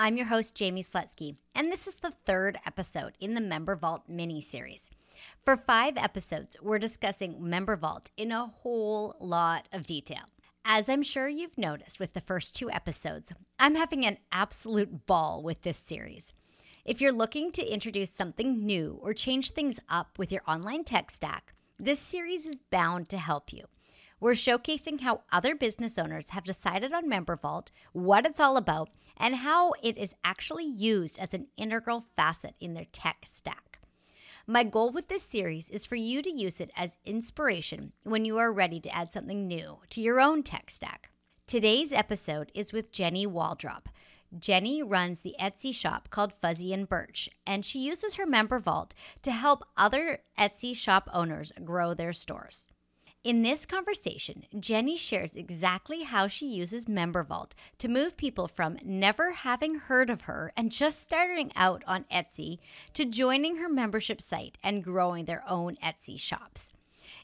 I'm your host, Jamie Slutsky, and this is the third episode in the Member Vault mini series. For five episodes, we're discussing Member Vault in a whole lot of detail. As I'm sure you've noticed with the first two episodes, I'm having an absolute ball with this series. If you're looking to introduce something new or change things up with your online tech stack, this series is bound to help you. We're showcasing how other business owners have decided on Member Vault, what it's all about, and how it is actually used as an integral facet in their tech stack. My goal with this series is for you to use it as inspiration when you are ready to add something new to your own tech stack. Today's episode is with Jenni Waldrop. Jenni runs the Etsy shop called Fuzzy and Birch, and she uses her member vault to help other Etsy shop owners grow their stores. In this conversation, Jenni shares exactly how she uses Member Vault to move people from never having heard of her and just starting out on Etsy to joining her membership site and growing their own Etsy shops.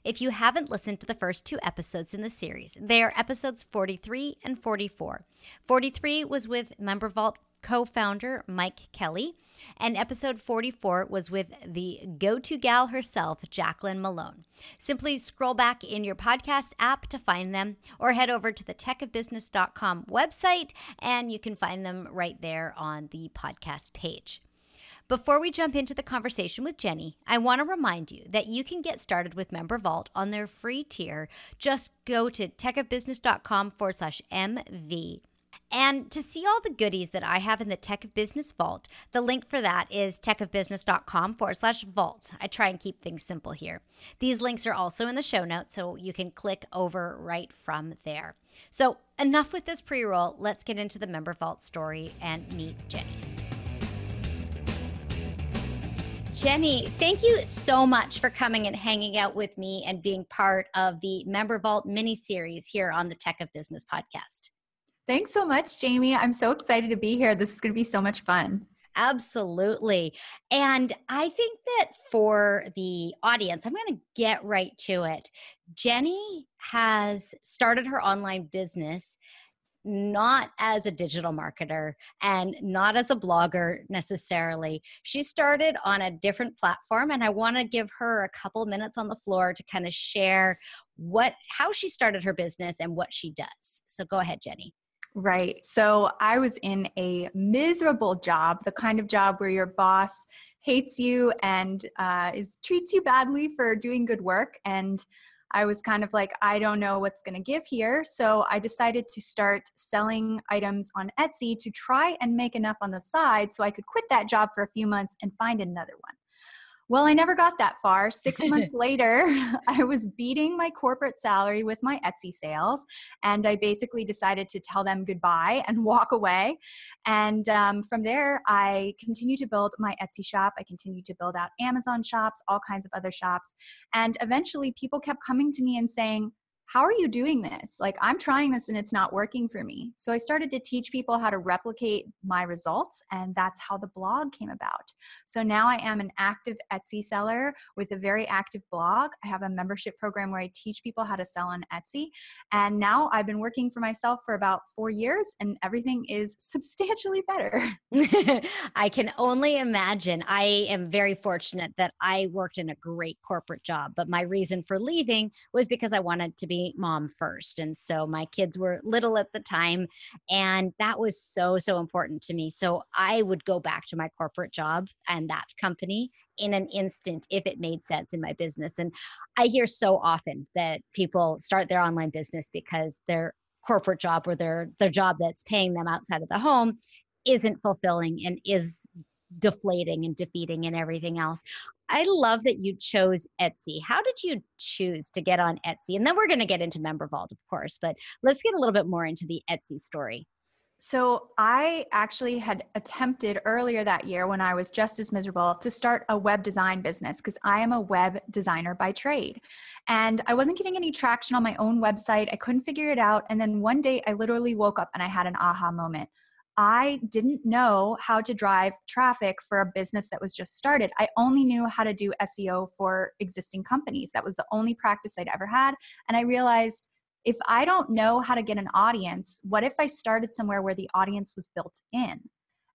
If you haven't listened to the first two episodes in the series, they are episodes 43 and 44. 43 was with Member Vault co founder Mike Kelly. And episode 44 was with the go to gal herself, Jacqueline Malone. Simply scroll back in your podcast app to find them or head over to the techofbusiness.com website and you can find them right there on the podcast page. Before we jump into the conversation with Jenni, I want to remind you that you can get started with Member Vault on their free tier. Just go to techofbusiness.com forward slash MV and to see all the goodies that I have in the Tech of Business Vault, the link for that is techofbusiness.com forward slash vault. I try and keep things simple here. These links are also in the show notes, so you can click over right from there. So, enough with this pre roll. Let's get into the Member Vault story and meet Jenni. Jenni, thank you so much for coming and hanging out with me and being part of the Member Vault mini series here on the Tech of Business podcast. Thanks so much, Jamie. I'm so excited to be here. This is going to be so much fun. Absolutely. And I think that for the audience, I'm going to get right to it. Jenni has started her online business not as a digital marketer and not as a blogger necessarily. She started on a different platform and I want to give her a couple minutes on the floor to kind of share what how she started her business and what she does. So go ahead, Jenni. Right. So I was in a miserable job, the kind of job where your boss hates you and uh, is treats you badly for doing good work. And I was kind of like, I don't know what's going to give here. So I decided to start selling items on Etsy to try and make enough on the side so I could quit that job for a few months and find another one. Well, I never got that far. Six months later, I was beating my corporate salary with my Etsy sales. And I basically decided to tell them goodbye and walk away. And um, from there, I continued to build my Etsy shop. I continued to build out Amazon shops, all kinds of other shops. And eventually, people kept coming to me and saying, how are you doing this? Like, I'm trying this and it's not working for me. So I started to teach people how to replicate my results, and that's how the blog came about. So now I am an active Etsy seller with a very active blog. I have a membership program where I teach people how to sell on Etsy. And now I've been working for myself for about four years, and everything is substantially better. I can only imagine. I am very fortunate that I worked in a great corporate job, but my reason for leaving was because I wanted to be mom first. And so my kids were little at the time. And that was so, so important to me. So I would go back to my corporate job and that company in an instant if it made sense in my business. And I hear so often that people start their online business because their corporate job or their their job that's paying them outside of the home isn't fulfilling and is deflating and defeating and everything else. I love that you chose Etsy. How did you choose to get on Etsy? And then we're going to get into Member Vault, of course, but let's get a little bit more into the Etsy story. So, I actually had attempted earlier that year when I was just as miserable to start a web design business because I am a web designer by trade. And I wasn't getting any traction on my own website. I couldn't figure it out. And then one day I literally woke up and I had an aha moment. I didn't know how to drive traffic for a business that was just started. I only knew how to do SEO for existing companies. That was the only practice I'd ever had. And I realized if I don't know how to get an audience, what if I started somewhere where the audience was built in?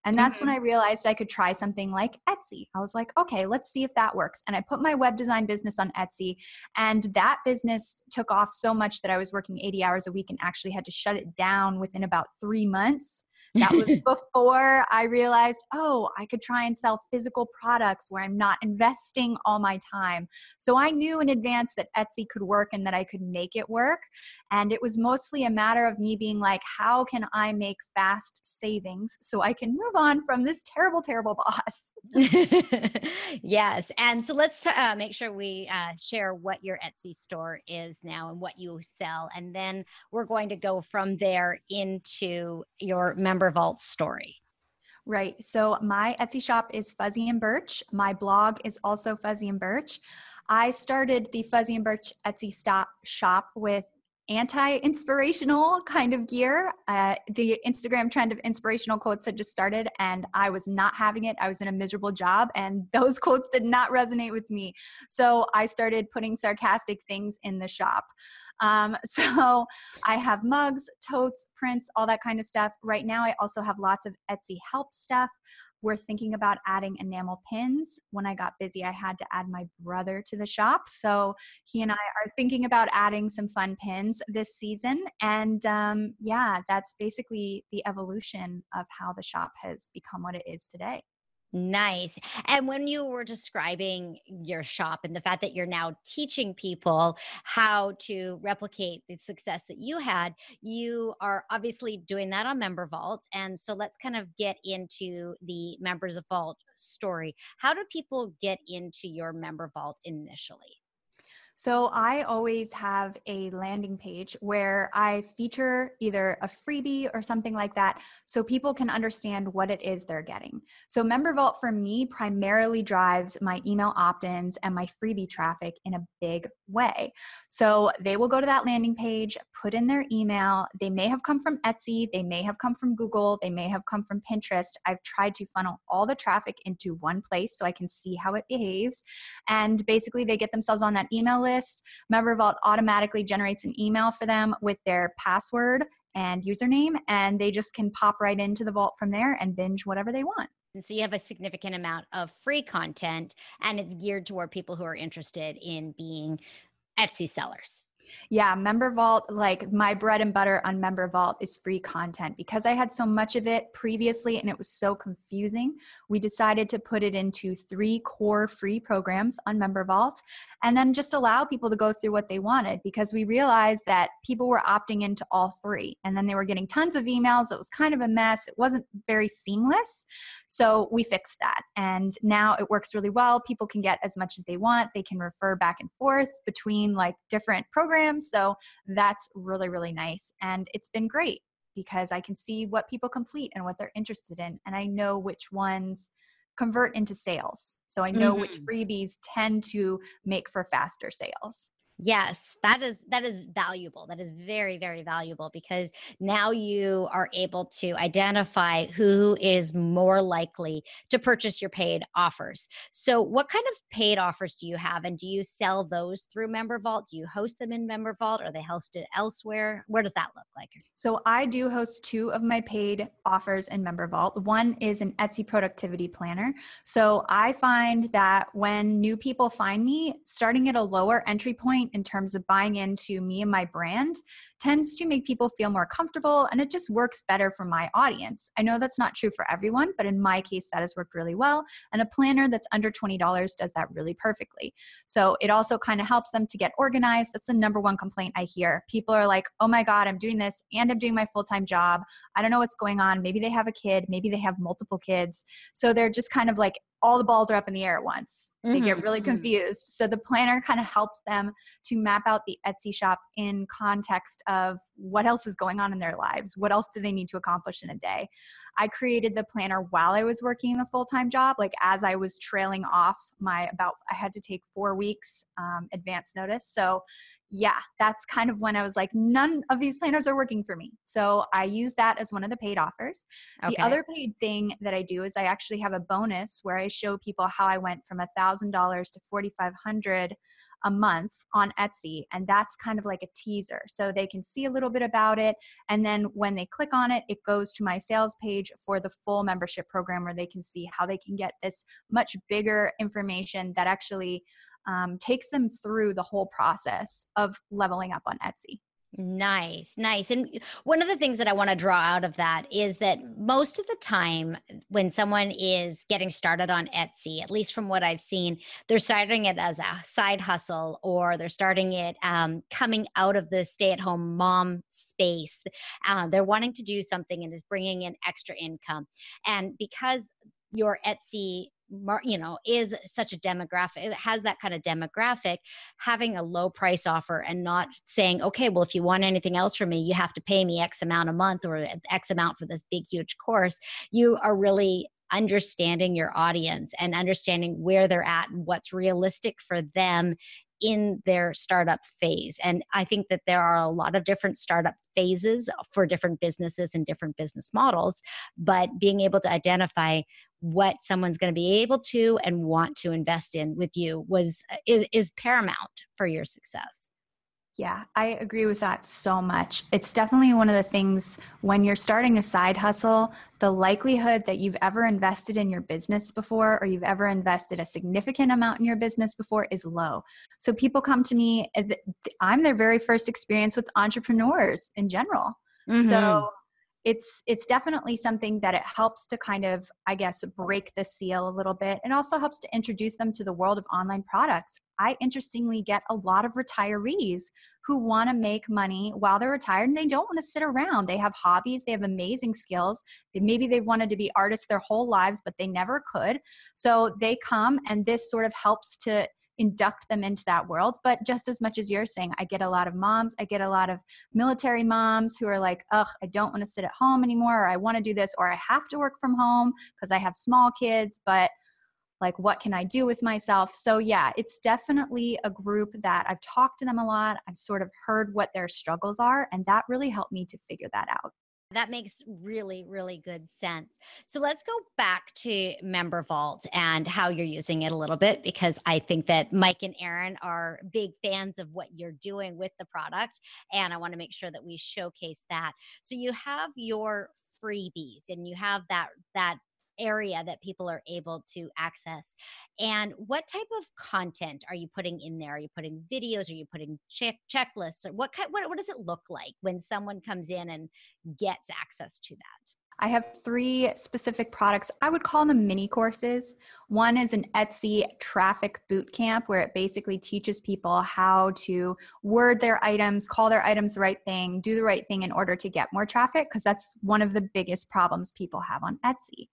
And that's mm-hmm. when I realized I could try something like Etsy. I was like, okay, let's see if that works. And I put my web design business on Etsy. And that business took off so much that I was working 80 hours a week and actually had to shut it down within about three months that was before I realized, oh, I could try and sell physical products where I'm not investing all my time. So I knew in advance that Etsy could work and that I could make it work. And it was mostly a matter of me being like, how can I make fast savings so I can move on from this terrible, terrible boss? yes. And so let's uh, make sure we uh, share what your Etsy store is now and what you sell. And then we're going to go from there into your member vault story. Right. So my Etsy shop is Fuzzy and Birch. My blog is also Fuzzy and Birch. I started the Fuzzy and Birch Etsy stop shop with anti-inspirational kind of gear. Uh, the Instagram trend of inspirational quotes had just started, and I was not having it. I was in a miserable job, and those quotes did not resonate with me. So I started putting sarcastic things in the shop. Um, so I have mugs, totes, prints, all that kind of stuff. Right now, I also have lots of Etsy help stuff. We're thinking about adding enamel pins. When I got busy, I had to add my brother to the shop. So he and I are thinking about adding some fun pins this season. And um, yeah, that's basically the evolution of how the shop has become what it is today. Nice. And when you were describing your shop and the fact that you're now teaching people how to replicate the success that you had, you are obviously doing that on Member Vault. And so let's kind of get into the Members of Vault story. How do people get into your Member Vault initially? So I always have a landing page where I feature either a freebie or something like that so people can understand what it is they're getting. So Member Vault for me primarily drives my email opt ins and my freebie traffic in a big way. So they will go to that landing page, put in their email. They may have come from Etsy, they may have come from Google, they may have come from Pinterest. I've tried to funnel all the traffic into one place so I can see how it behaves. And basically, they get themselves on that email list. Member Vault automatically generates an email for them with their password and username, and they just can pop right into the vault from there and binge whatever they want. And so you have a significant amount of free content, and it's geared toward people who are interested in being Etsy sellers. Yeah, Member Vault, like my bread and butter on Member Vault is free content. Because I had so much of it previously and it was so confusing, we decided to put it into three core free programs on Member Vault and then just allow people to go through what they wanted because we realized that people were opting into all three and then they were getting tons of emails. It was kind of a mess. It wasn't very seamless. So we fixed that. And now it works really well. People can get as much as they want, they can refer back and forth between like different programs programs. So that's really, really nice. And it's been great because I can see what people complete and what they're interested in. And I know which ones convert into sales. So I know mm-hmm. which freebies tend to make for faster sales. Yes, that is that is valuable. That is very very valuable because now you are able to identify who is more likely to purchase your paid offers. So, what kind of paid offers do you have and do you sell those through Member Vault? Do you host them in Member Vault? Are they hosted elsewhere? Where does that look like? So, I do host two of my paid offers in Member Vault. One is an Etsy productivity planner. So, I find that when new people find me, starting at a lower entry point in terms of buying into me and my brand tends to make people feel more comfortable and it just works better for my audience. I know that's not true for everyone, but in my case, that has worked really well. And a planner that's under $20 does that really perfectly. So it also kind of helps them to get organized. That's the number one complaint I hear. People are like, oh my God, I'm doing this and I'm doing my full time job. I don't know what's going on. Maybe they have a kid, maybe they have multiple kids. So they're just kind of like all the balls are up in the air at once. They Mm-hmm, get really mhm. confused. So the planner kind of helps them to map out the Etsy shop in context of what else is going on in their lives. What else do they need to accomplish in a day? I created the planner while I was working the full time job, like as I was trailing off my about, I had to take four weeks um, advance notice. So yeah, that's kind of when I was like, none of these planners are working for me. So I use that as one of the paid offers. Okay. The other paid thing that I do is I actually have a bonus where I show people how I went from a thousand dollars to forty five hundred a month on Etsy, and that's kind of like a teaser, so they can see a little bit about it, and then when they click on it, it goes to my sales page for the full membership program where they can see how they can get this much bigger information that actually um, takes them through the whole process of leveling up on Etsy. Nice, nice. And one of the things that I want to draw out of that is that most of the time, when someone is getting started on Etsy, at least from what I've seen, they're starting it as a side hustle or they're starting it um, coming out of the stay at home mom space. Uh, they're wanting to do something and is bringing in extra income. And because your Etsy you know is such a demographic has that kind of demographic having a low price offer and not saying okay well if you want anything else from me you have to pay me x amount a month or x amount for this big huge course you are really understanding your audience and understanding where they're at and what's realistic for them in their startup phase. And I think that there are a lot of different startup phases for different businesses and different business models, but being able to identify what someone's going to be able to and want to invest in with you was is, is paramount for your success. Yeah, I agree with that so much. It's definitely one of the things when you're starting a side hustle, the likelihood that you've ever invested in your business before or you've ever invested a significant amount in your business before is low. So people come to me, I'm their very first experience with entrepreneurs in general. Mm-hmm. So it's it's definitely something that it helps to kind of i guess break the seal a little bit and also helps to introduce them to the world of online products i interestingly get a lot of retirees who want to make money while they're retired and they don't want to sit around. They have hobbies they have amazing skills. Maybe they've wanted to be artists their whole lives but they never could. So they come and this sort of helps to induct them into that world. But just as much as you're saying, I get a lot of moms, I get a lot of military moms who are like, ugh, I don't want to sit at home anymore, or I want to do this, or I have to work from home because I have small kids, but like what can i do with myself so yeah it's definitely a group that i've talked to them a lot i've sort of heard what their struggles are and that really helped me to figure that out that makes really, really good sense. So let's go back to Member Vault and how you're using it a little bit because I think that Mike and Erin are big fans of what you're doing with the product. And I want to make sure that we showcase that. So you have your freebies and you have that that area that people are able to access. And what type of content are you putting in there? Are you putting videos? Are you putting check checklists? Or what kind, what what does it look like when someone comes in and gets access to that? I have three specific products. I would call them mini courses. One is an Etsy traffic boot camp where it basically teaches people how to word their items, call their items the right thing, do the right thing in order to get more traffic, because that's one of the biggest problems people have on Etsy.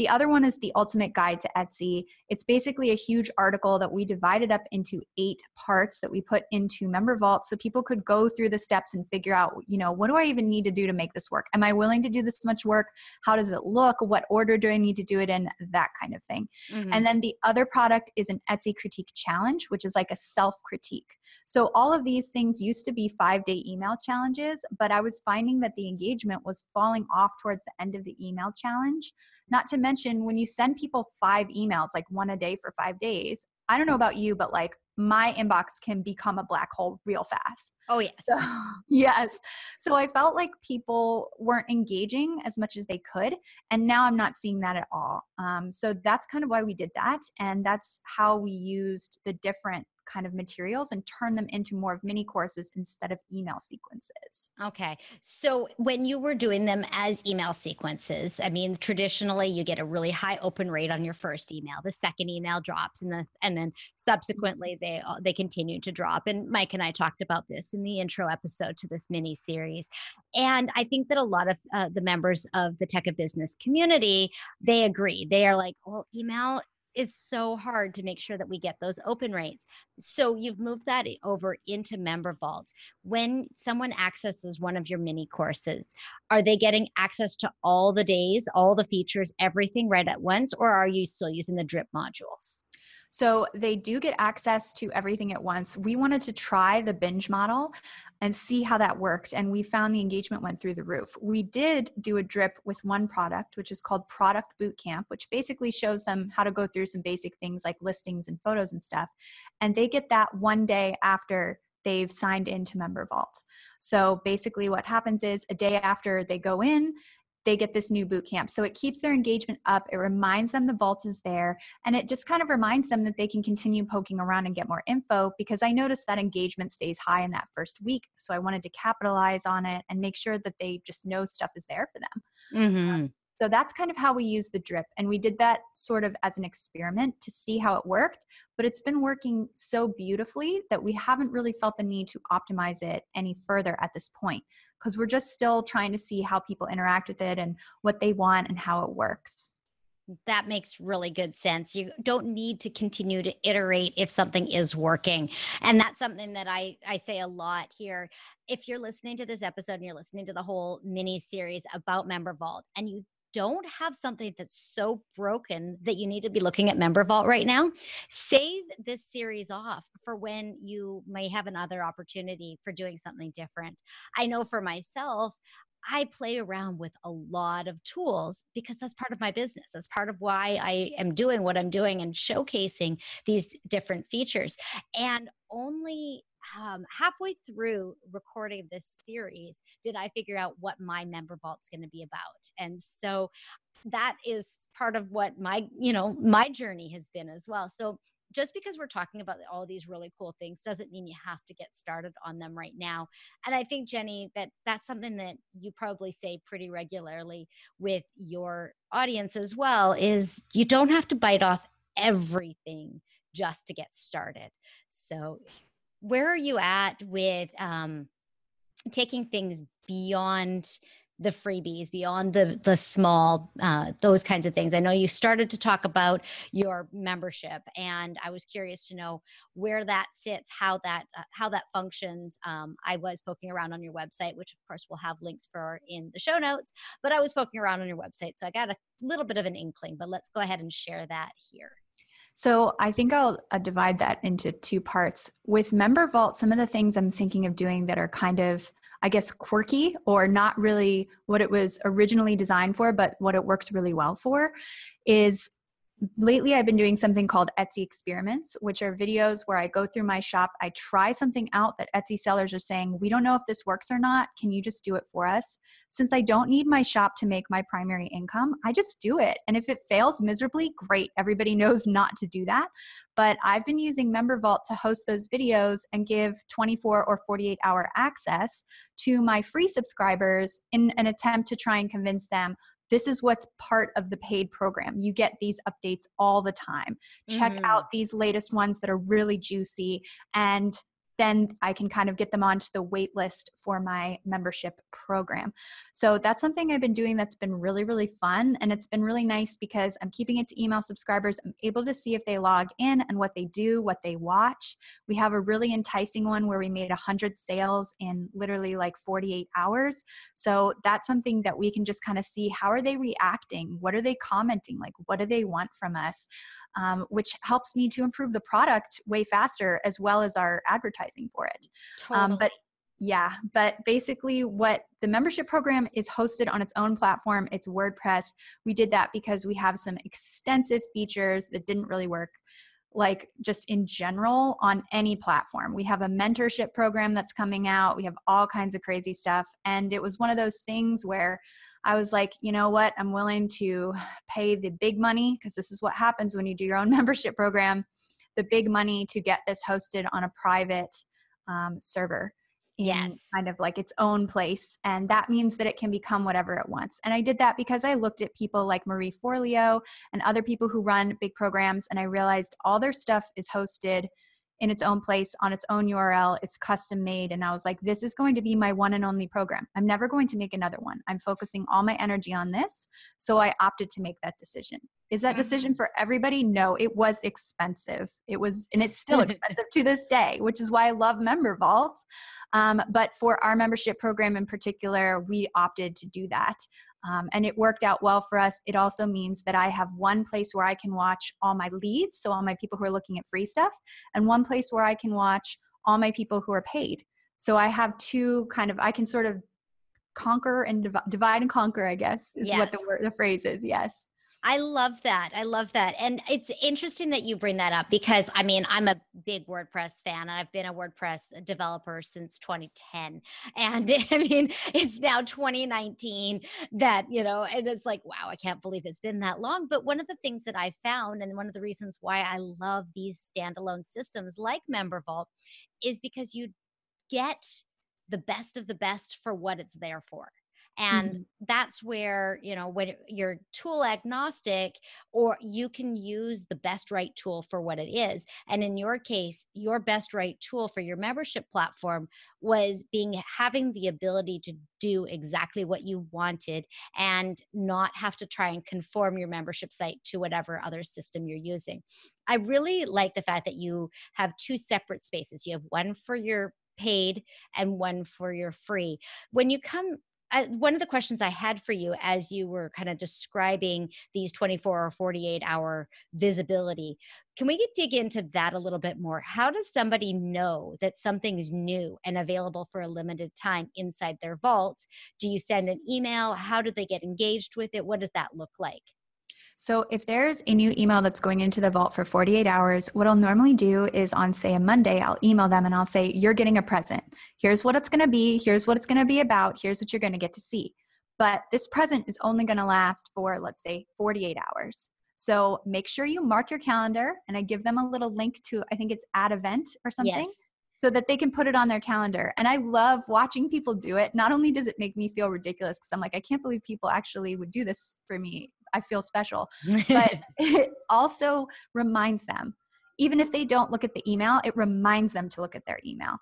The other one is the ultimate guide to Etsy. It's basically a huge article that we divided up into eight parts that we put into Member Vault so people could go through the steps and figure out, you know, what do I even need to do to make this work? Am I willing to do this much work? How does it look? What order do I need to do it in? That kind of thing. Mm-hmm. And then the other product is an Etsy critique challenge, which is like a self critique. So all of these things used to be five day email challenges, but I was finding that the engagement was falling off towards the end of the email challenge. Not to mention, when you send people five emails, like one a day for five days, I don't know about you, but like my inbox can become a black hole real fast. Oh, yes. So, yes. So I felt like people weren't engaging as much as they could. And now I'm not seeing that at all. Um, so that's kind of why we did that. And that's how we used the different kind of materials and turn them into more of mini courses instead of email sequences. Okay. So when you were doing them as email sequences, I mean, traditionally you get a really high open rate on your first email. The second email drops and the and then subsequently they they continue to drop. And Mike and I talked about this in the intro episode to this mini series. And I think that a lot of uh, the members of the tech of business community, they agree. They are like, "Well, email is so hard to make sure that we get those open rates. So you've moved that over into Member Vault. When someone accesses one of your mini courses, are they getting access to all the days, all the features, everything right at once, or are you still using the drip modules? So they do get access to everything at once. We wanted to try the binge model and see how that worked. And we found the engagement went through the roof. We did do a drip with one product, which is called Product Bootcamp, which basically shows them how to go through some basic things like listings and photos and stuff. And they get that one day after they've signed into Member Vault. So basically, what happens is a day after they go in, they get this new boot camp. So it keeps their engagement up. It reminds them the vault is there. And it just kind of reminds them that they can continue poking around and get more info because I noticed that engagement stays high in that first week. So I wanted to capitalize on it and make sure that they just know stuff is there for them. Mm-hmm. So that's kind of how we use the drip. And we did that sort of as an experiment to see how it worked. But it's been working so beautifully that we haven't really felt the need to optimize it any further at this point because we're just still trying to see how people interact with it and what they want and how it works that makes really good sense. You don't need to continue to iterate if something is working. And that's something that I, I say a lot here. If you're listening to this episode and you're listening to the whole mini series about Member Vault and you don't have something that's so broken that you need to be looking at Member Vault right now, save this series off for when you may have another opportunity for doing something different. I know for myself, I play around with a lot of tools because that's part of my business. That's part of why I am doing what I'm doing and showcasing these different features. And only um, halfway through recording this series did I figure out what my member vault's going to be about. And so that is part of what my, you know, my journey has been as well. So just because we're talking about all these really cool things doesn't mean you have to get started on them right now. And I think Jenni that that's something that you probably say pretty regularly with your audience as well is you don't have to bite off everything just to get started. So where are you at with um, taking things beyond the freebies beyond the the small uh, those kinds of things? I know you started to talk about your membership and i was curious to know where that sits how that uh, how that functions. Um, i was poking around on your website which of course we'll have links for in the show notes but i was poking around on your website so i got a little bit of an inkling but let's go ahead and share that here so I think I'll uh, divide that into two parts. With Member Vault, some of the things I'm thinking of doing that are kind of, I guess, quirky or not really what it was originally designed for, but what it works really well for is lately I've been doing something called Etsy experiments, which are videos where I go through my shop, I try something out that Etsy sellers are saying, we don't know if this works or not. Can you just do it for us? Since I don't need my shop to make my primary income, I just do it. And if it fails miserably, great. Everybody knows not to do that. But I've been using Member Vault to host those videos and give 24 or 48 hour access to my free subscribers in an attempt to try and convince them this is what's part of the paid program. You get these updates all the time. Check mm-hmm. out these latest ones that are really juicy and then I can kind of get them onto the wait list for my membership program. So that's something I've been doing that's been really, really fun. And it's been really nice because I'm keeping it to email subscribers. I'm able to see if they log in and what they do, what they watch. We have a really enticing one where we made 100 sales in literally like 48 hours. So that's something that we can just kind of see how are they reacting? What are they commenting? Like, what do they want from us? Um, which helps me to improve the product way faster as well as our advertising advertising for it. Totally. Um, but yeah, but basically, what the membership program is hosted on its own platform. It's WordPress. We did that because we have some extensive features that didn't really work, like just in general, on any platform. We have a mentorship program that's coming out. We have all kinds of crazy stuff. And it was one of those things where I was like, you know what? I'm willing to pay the big money because this is what happens when you do your own membership program the big money to get this hosted on a private um, server yes. kind of like its own place and that means that it can become whatever it wants. And i did that because i looked at people like marie forleo and other people who run big programs and i realized all their stuff is hosted in its own place on its own url it's custom made and i was like this is going to be my one and only program. I'm never going to make another one. I'm focusing all my energy on this. So i opted to make that decision Is that decision mm-hmm. for everybody? No, it was expensive. It was, and it's still expensive to this day, which is why I love Member Vault. Um, but for our membership program in particular, we opted to do that. Um, and it worked out well for us. It also means that I have one place where I can watch all my leads, so all my people who are looking at free stuff, and one place where I can watch all my people who are paid. So I have two kind of, I can sort of conquer and div- divide and conquer, I guess, is yes. what the, word, the phrase is. Yes. I love that. I love that. And it's interesting that you bring that up because I mean, I'm a big WordPress fan and I've been a WordPress developer since 2010. And I mean, it's now 2019 that, you know, and it's like, wow, I can't believe it's been that long. But one of the things that I found and one of the reasons why I love these standalone systems like Member Vault is because you get the best of the best for what it's there for and mm-hmm. that's where you know when you're tool agnostic or you can use the best right tool for what it is and in your case your best right tool for your membership platform was being having the ability to do exactly what you wanted and not have to try and conform your membership site to whatever other system you're using i really like the fact that you have two separate spaces you have one for your paid and one for your free. When you come I, one of the questions I had for you as you were kind of describing these 24 or 48 hour visibility, can we dig into that a little bit more? How does somebody know that something is new and available for a limited time inside their vault? Do you send an email? How do they get engaged with it? What does that look like? So if there's a new email that's going into the vault for 48 hours, what I'll normally do is on, say, a Monday, I'll email them and I'll say, You're getting a present. Here's what it's going to be. Here's what it's going to be about. Here's what you're going to get to see. But this present is only going to last for, let's say, 48 hours. So make sure you mark your calendar and I give them a little link to, I think it's add event or something. Yes so that they can put it on their calendar. And I love watching people do it. Not only does it make me feel ridiculous because I'm like, I can't believe people actually would do this for me I feel special. But it also reminds them, even if they don't look at the email, it reminds them to look at their email.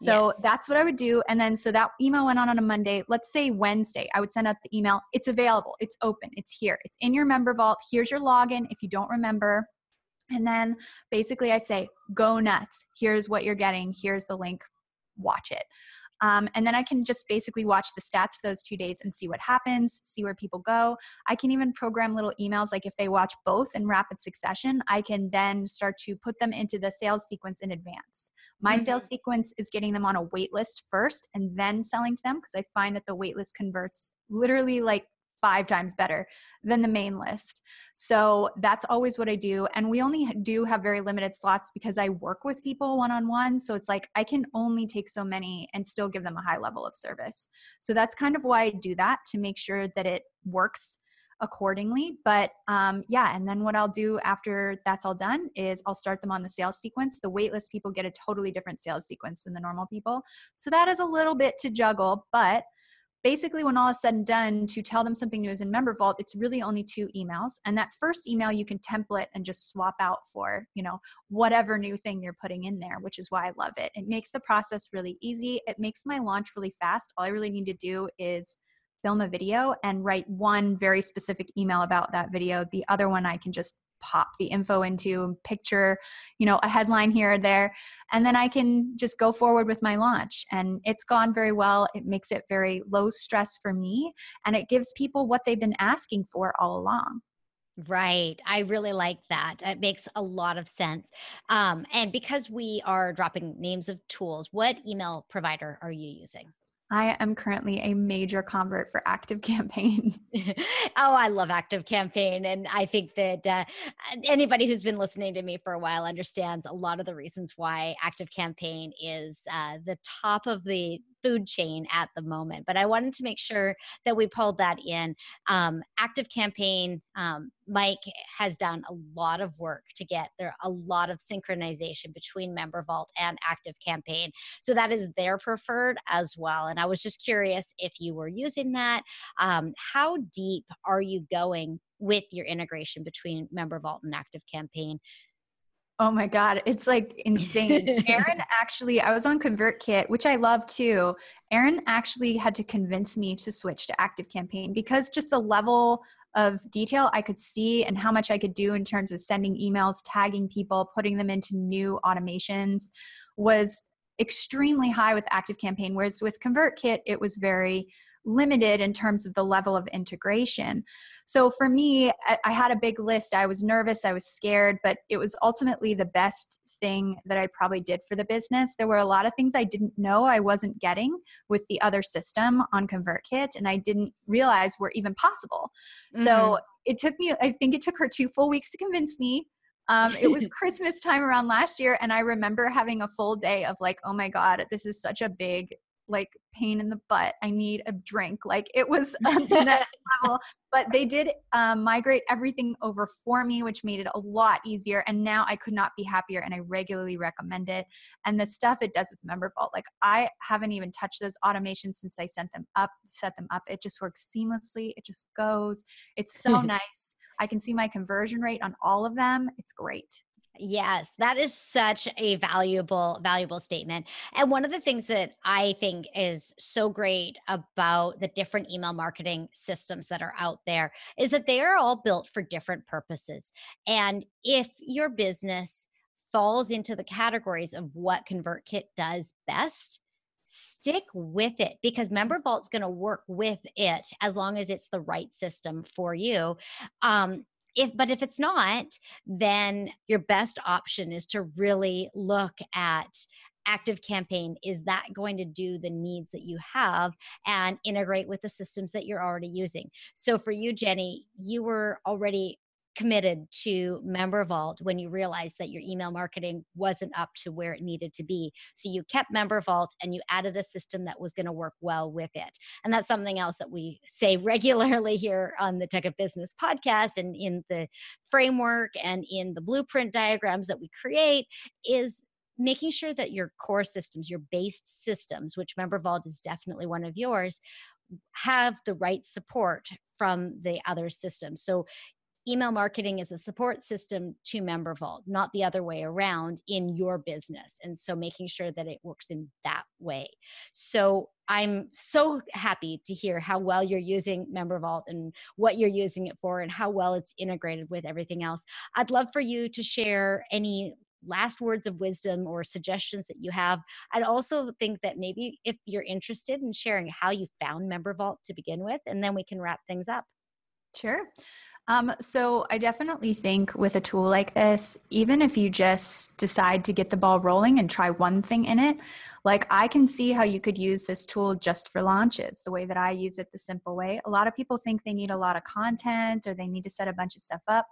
So yes. that's what I would do. And then, so that email went on on a Monday. Let's say Wednesday, I would send out the email. It's available, it's open, it's here, it's in your member vault. Here's your login if you don't remember. And then basically, I say, go nuts. Here's what you're getting. Here's the link. Watch it. Um, and then I can just basically watch the stats for those two days and see what happens, see where people go. I can even program little emails like if they watch both in rapid succession, I can then start to put them into the sales sequence in advance. My mm-hmm. sales sequence is getting them on a wait list first and then selling to them because I find that the wait list converts literally like five times better than the main list. So that's always what I do. And we only do have very limited slots because I work with people one on one. So it's like I can only take so many and still give them a high level of service. So that's kind of why I do that to make sure that it works accordingly. But um, yeah, and then what I'll do after that's all done is I'll start them on the sales sequence. The waitlist people get a totally different sales sequence than the normal people. So that is a little bit to juggle, but basically when all is said and done to tell them something new is in member vault it's really only two emails and that first email you can template and just swap out for you know whatever new thing you're putting in there which is why i love it. It makes the process really easy. It makes my launch really fast. All i really need to do is film a video and write one very specific email about that video. The other one i can just pop the info into picture you know a headline here or there and then i can just go forward with my launch and it's gone very well it makes it very low stress for me and it gives people what they've been asking for all along Right. I really like that. It makes a lot of sense. Um, and because we are dropping names of tools, what email provider are you using? I am currently a major convert for Active Campaign. oh, I love Active Campaign. And I think that uh, anybody who's been listening to me for a while understands a lot of the reasons why Active Campaign is uh, the top of the food chain at the moment. But I wanted to make sure that we pulled that in. Um, Active Campaign, um, Mike has done a lot of work to get there a lot of synchronization between Member Vault and Active Campaign. So that is their preferred as well. And I was just curious if you were using that. Um, how deep are you going with your integration between Member Vault and Active Campaign? Oh my God, it's like insane. Erin actually, I was on ConvertKit, which I love too. Erin actually had to convince me to switch to Active Campaign because just the level of detail I could see and how much I could do in terms of sending emails, tagging people, putting them into new automations was extremely high with active campaign whereas with convertkit it was very limited in terms of the level of integration. So for me, I had a big list. I was nervous, I was scared, but it was ultimately the best thing that I probably did for the business. There were a lot of things I didn't know I wasn't getting with the other system on ConvertKit, and I didn't realize were even possible. Mm-hmm. So it took me, I think it took her two full weeks to convince me. Um, it was Christmas time around last year, and I remember having a full day of like, oh my God, this is such a big like pain in the butt. I need a drink. Like it was the next level. But they did um, migrate everything over for me, which made it a lot easier. And now I could not be happier, and I regularly recommend it. And the stuff it does with MemberVault, like I haven't even touched those automations since I sent them up, set them up. It just works seamlessly. It just goes. It's so nice. I can see my conversion rate on all of them. It's great. Yes, that is such a valuable, valuable statement. And one of the things that I think is so great about the different email marketing systems that are out there is that they are all built for different purposes. And if your business falls into the categories of what ConvertKit does best, stick with it because MemberVault's going to work with it as long as it's the right system for you. Um, if but if it's not then your best option is to really look at active campaign. Is that going to do the needs that you have and integrate with the systems that you're already using? So for you jenni you were already committed to member vault when you realized that your email marketing wasn't up to where it needed to be so you kept member vault and you added a system that was going to work well with it and that's something else that we say regularly here on the tech of business podcast and in the framework and in the blueprint diagrams that we create is making sure that your core systems your based systems which member vault is definitely one of yours have the right support from the other systems. So email marketing is a support system to MemberVault, not the other way around in your business. And so making sure that it works in that way. So I'm so happy to hear how well you're using MemberVault and what you're using it for and how well it's integrated with everything else. I'd love for you to share any last words of wisdom or suggestions that you have. I'd also think that maybe if you're interested in sharing how you found MemberVault to begin with, and then we can wrap things up. Sure. Um, so I definitely think with a tool like this, even if you just decide to get the ball rolling and try one thing in it, like I can see how you could use this tool just for launches, the way that I use it the simple way. A lot of people think they need a lot of content or they need to set a bunch of stuff up,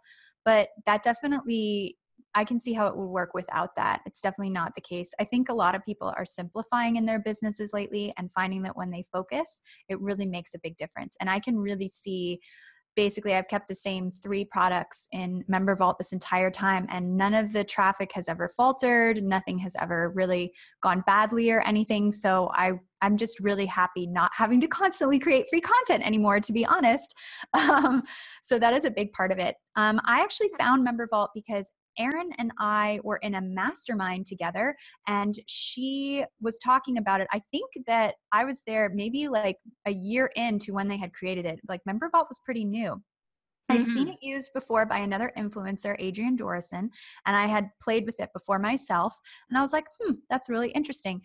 but that definitely I can see how it would work without that. It's definitely not the case. I think a lot of people are simplifying in their businesses lately and finding that when they focus, it really makes a big difference. And I can really see basically I've kept the same three products in Member Vault this entire time, and none of the traffic has ever faltered. Nothing has ever really gone badly or anything. So I I'm just really happy not having to constantly create free content anymore, to be honest. Um, so that is a big part of it. Um, I actually found Member Vault because Erin and I were in a mastermind together and she was talking about it. I think that I was there maybe like a year into when they had created it. Like MemberVault was pretty new. I'd mm-hmm. seen it used before by another influencer, Adrienne Dorison, and I had played with it before myself. And I was like, hmm, that's really interesting.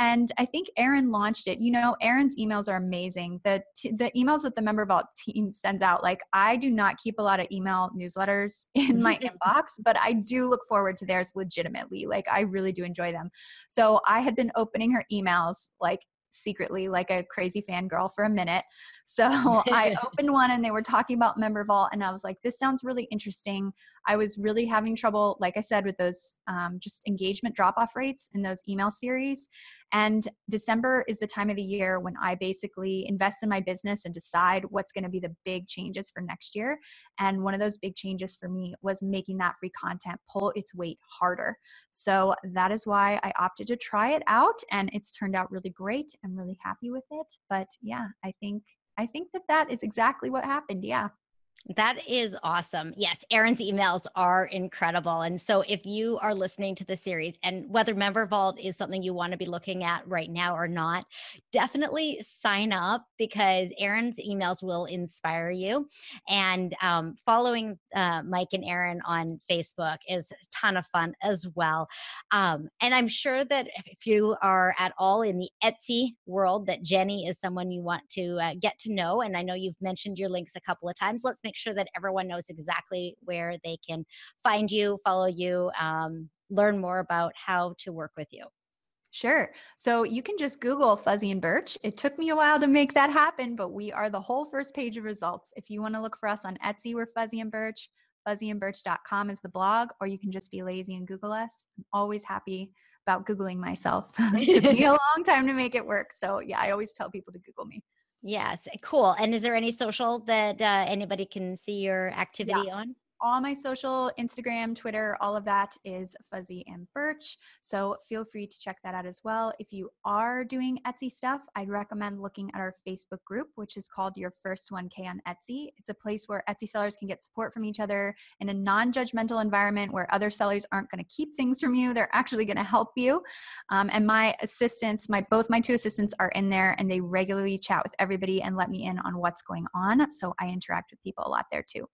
And I think Erin launched it. You know, Erin's emails are amazing. The t- the emails that the Member Vault team sends out, like I do not keep a lot of email newsletters in my inbox, but I do look forward to theirs legitimately. Like I really do enjoy them. So I had been opening her emails like secretly like a crazy fangirl for a minute. So I opened one and they were talking about Member Vault, and I was like, this sounds really interesting. I was really having trouble, like I said, with those um, just engagement drop off rates in those email series. And December is the time of the year when I basically invest in my business and decide what's going to be the big changes for next year. And one of those big changes for me was making that free content pull its weight harder. So that is why I opted to try it out, and it's turned out really great. I'm really happy with it. But yeah, I think I think that that is exactly what happened. Yeah. That is awesome. Yes, Erin's emails are incredible. And so if you are listening to the series and whether Member Vault is something you want to be looking at right now or not, definitely sign up because Erin's emails will inspire you. And um, following uh, Mike and Erin on Facebook is a ton of fun as well. Um, and I'm sure that if you are at all in the Etsy world, that Jenni is someone you want to uh, get to know. And I know you've mentioned your links a couple of times. Let's make make sure that everyone knows exactly where they can find you, follow you, um, learn more about how to work with you. Sure. So you can just Google Fuzzy and Birch. It took me a while to make that happen, but we are the whole first page of results. If you want to look for us on Etsy, we're Fuzzy and Birch. Fuzzyandbirch.com is the blog, or you can just be lazy and Google us. I'm always happy about Googling myself. it took me a long time to make it work. So, yeah, I always tell people to Google me. Yes, cool. And is there any social that uh, anybody can see your activity yeah. on? All my social Instagram, Twitter, all of that is Fuzzy and Birch. So feel free to check that out as well. If you are doing Etsy stuff, I'd recommend looking at our Facebook group, which is called Your First 1K on Etsy. It's a place where Etsy sellers can get support from each other in a non judgmental environment where other sellers aren't going to keep things from you. They're actually going to help you. Um, and my assistants, my both my two assistants are in there and they regularly chat with everybody and let me in on what's going on. So I interact with people a lot there too.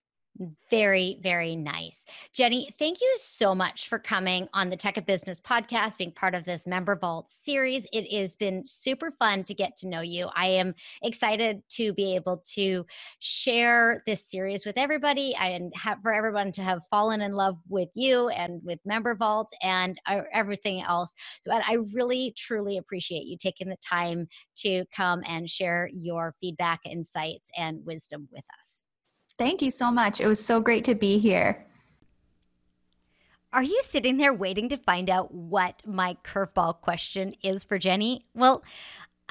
Very, very nice. Jenni, thank you so much for coming on the Tech of Business podcast, being part of this MemberVault series. It has been super fun to get to know you. I am excited to be able to share this series with everybody and have, for everyone to have fallen in love with you and with MemberVault and uh, everything else. But I really, truly appreciate you taking the time to come and share your feedback, insights, and wisdom with us. Thank you so much. It was so great to be here. Are you sitting there waiting to find out what my curveball question is for Jenni? Well,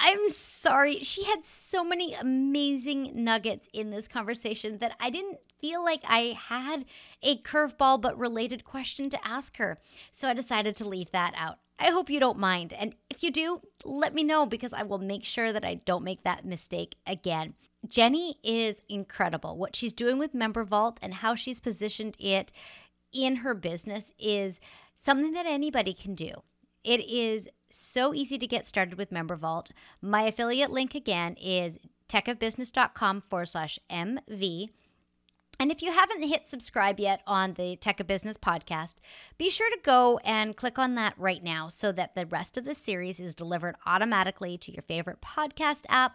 I'm sorry. She had so many amazing nuggets in this conversation that I didn't feel like I had a curveball but related question to ask her. So I decided to leave that out. I hope you don't mind. And if you do, let me know because I will make sure that I don't make that mistake again. Jenni is incredible. What she's doing with MemberVault and how she's positioned it in her business is something that anybody can do. It is so easy to get started with MemberVault. My affiliate link again is techofbusiness.com forward slash MV. And if you haven't hit subscribe yet on the Tech of Business podcast, be sure to go and click on that right now so that the rest of the series is delivered automatically to your favorite podcast app.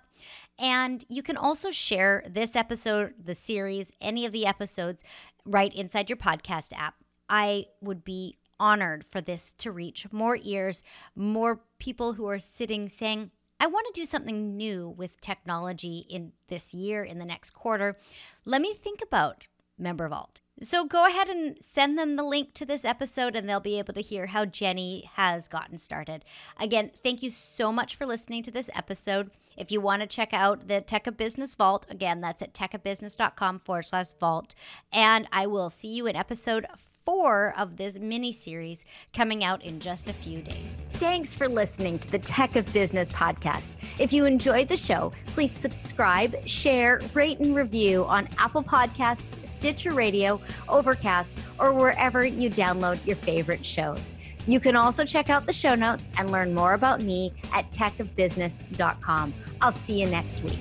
And you can also share this episode, the series, any of the episodes right inside your podcast app. I would be honored for this to reach more ears, more people who are sitting saying, I want to do something new with technology in this year, in the next quarter. Let me think about MemberVault. So go ahead and send them the link to this episode and they'll be able to hear how Jenni has gotten started. Again, thank you so much for listening to this episode. If you want to check out the Tech of Business Vault, again, that's at techofbusiness.com forward slash vault. And I will see you in episode four of this mini series coming out in just a few days. Thanks for listening to the Tech of Business podcast. If you enjoyed the show, please subscribe, share, rate, and review on Apple Podcasts, Stitcher Radio, Overcast, or wherever you download your favorite shows. You can also check out the show notes and learn more about me at techofbusiness.com. I'll see you next week.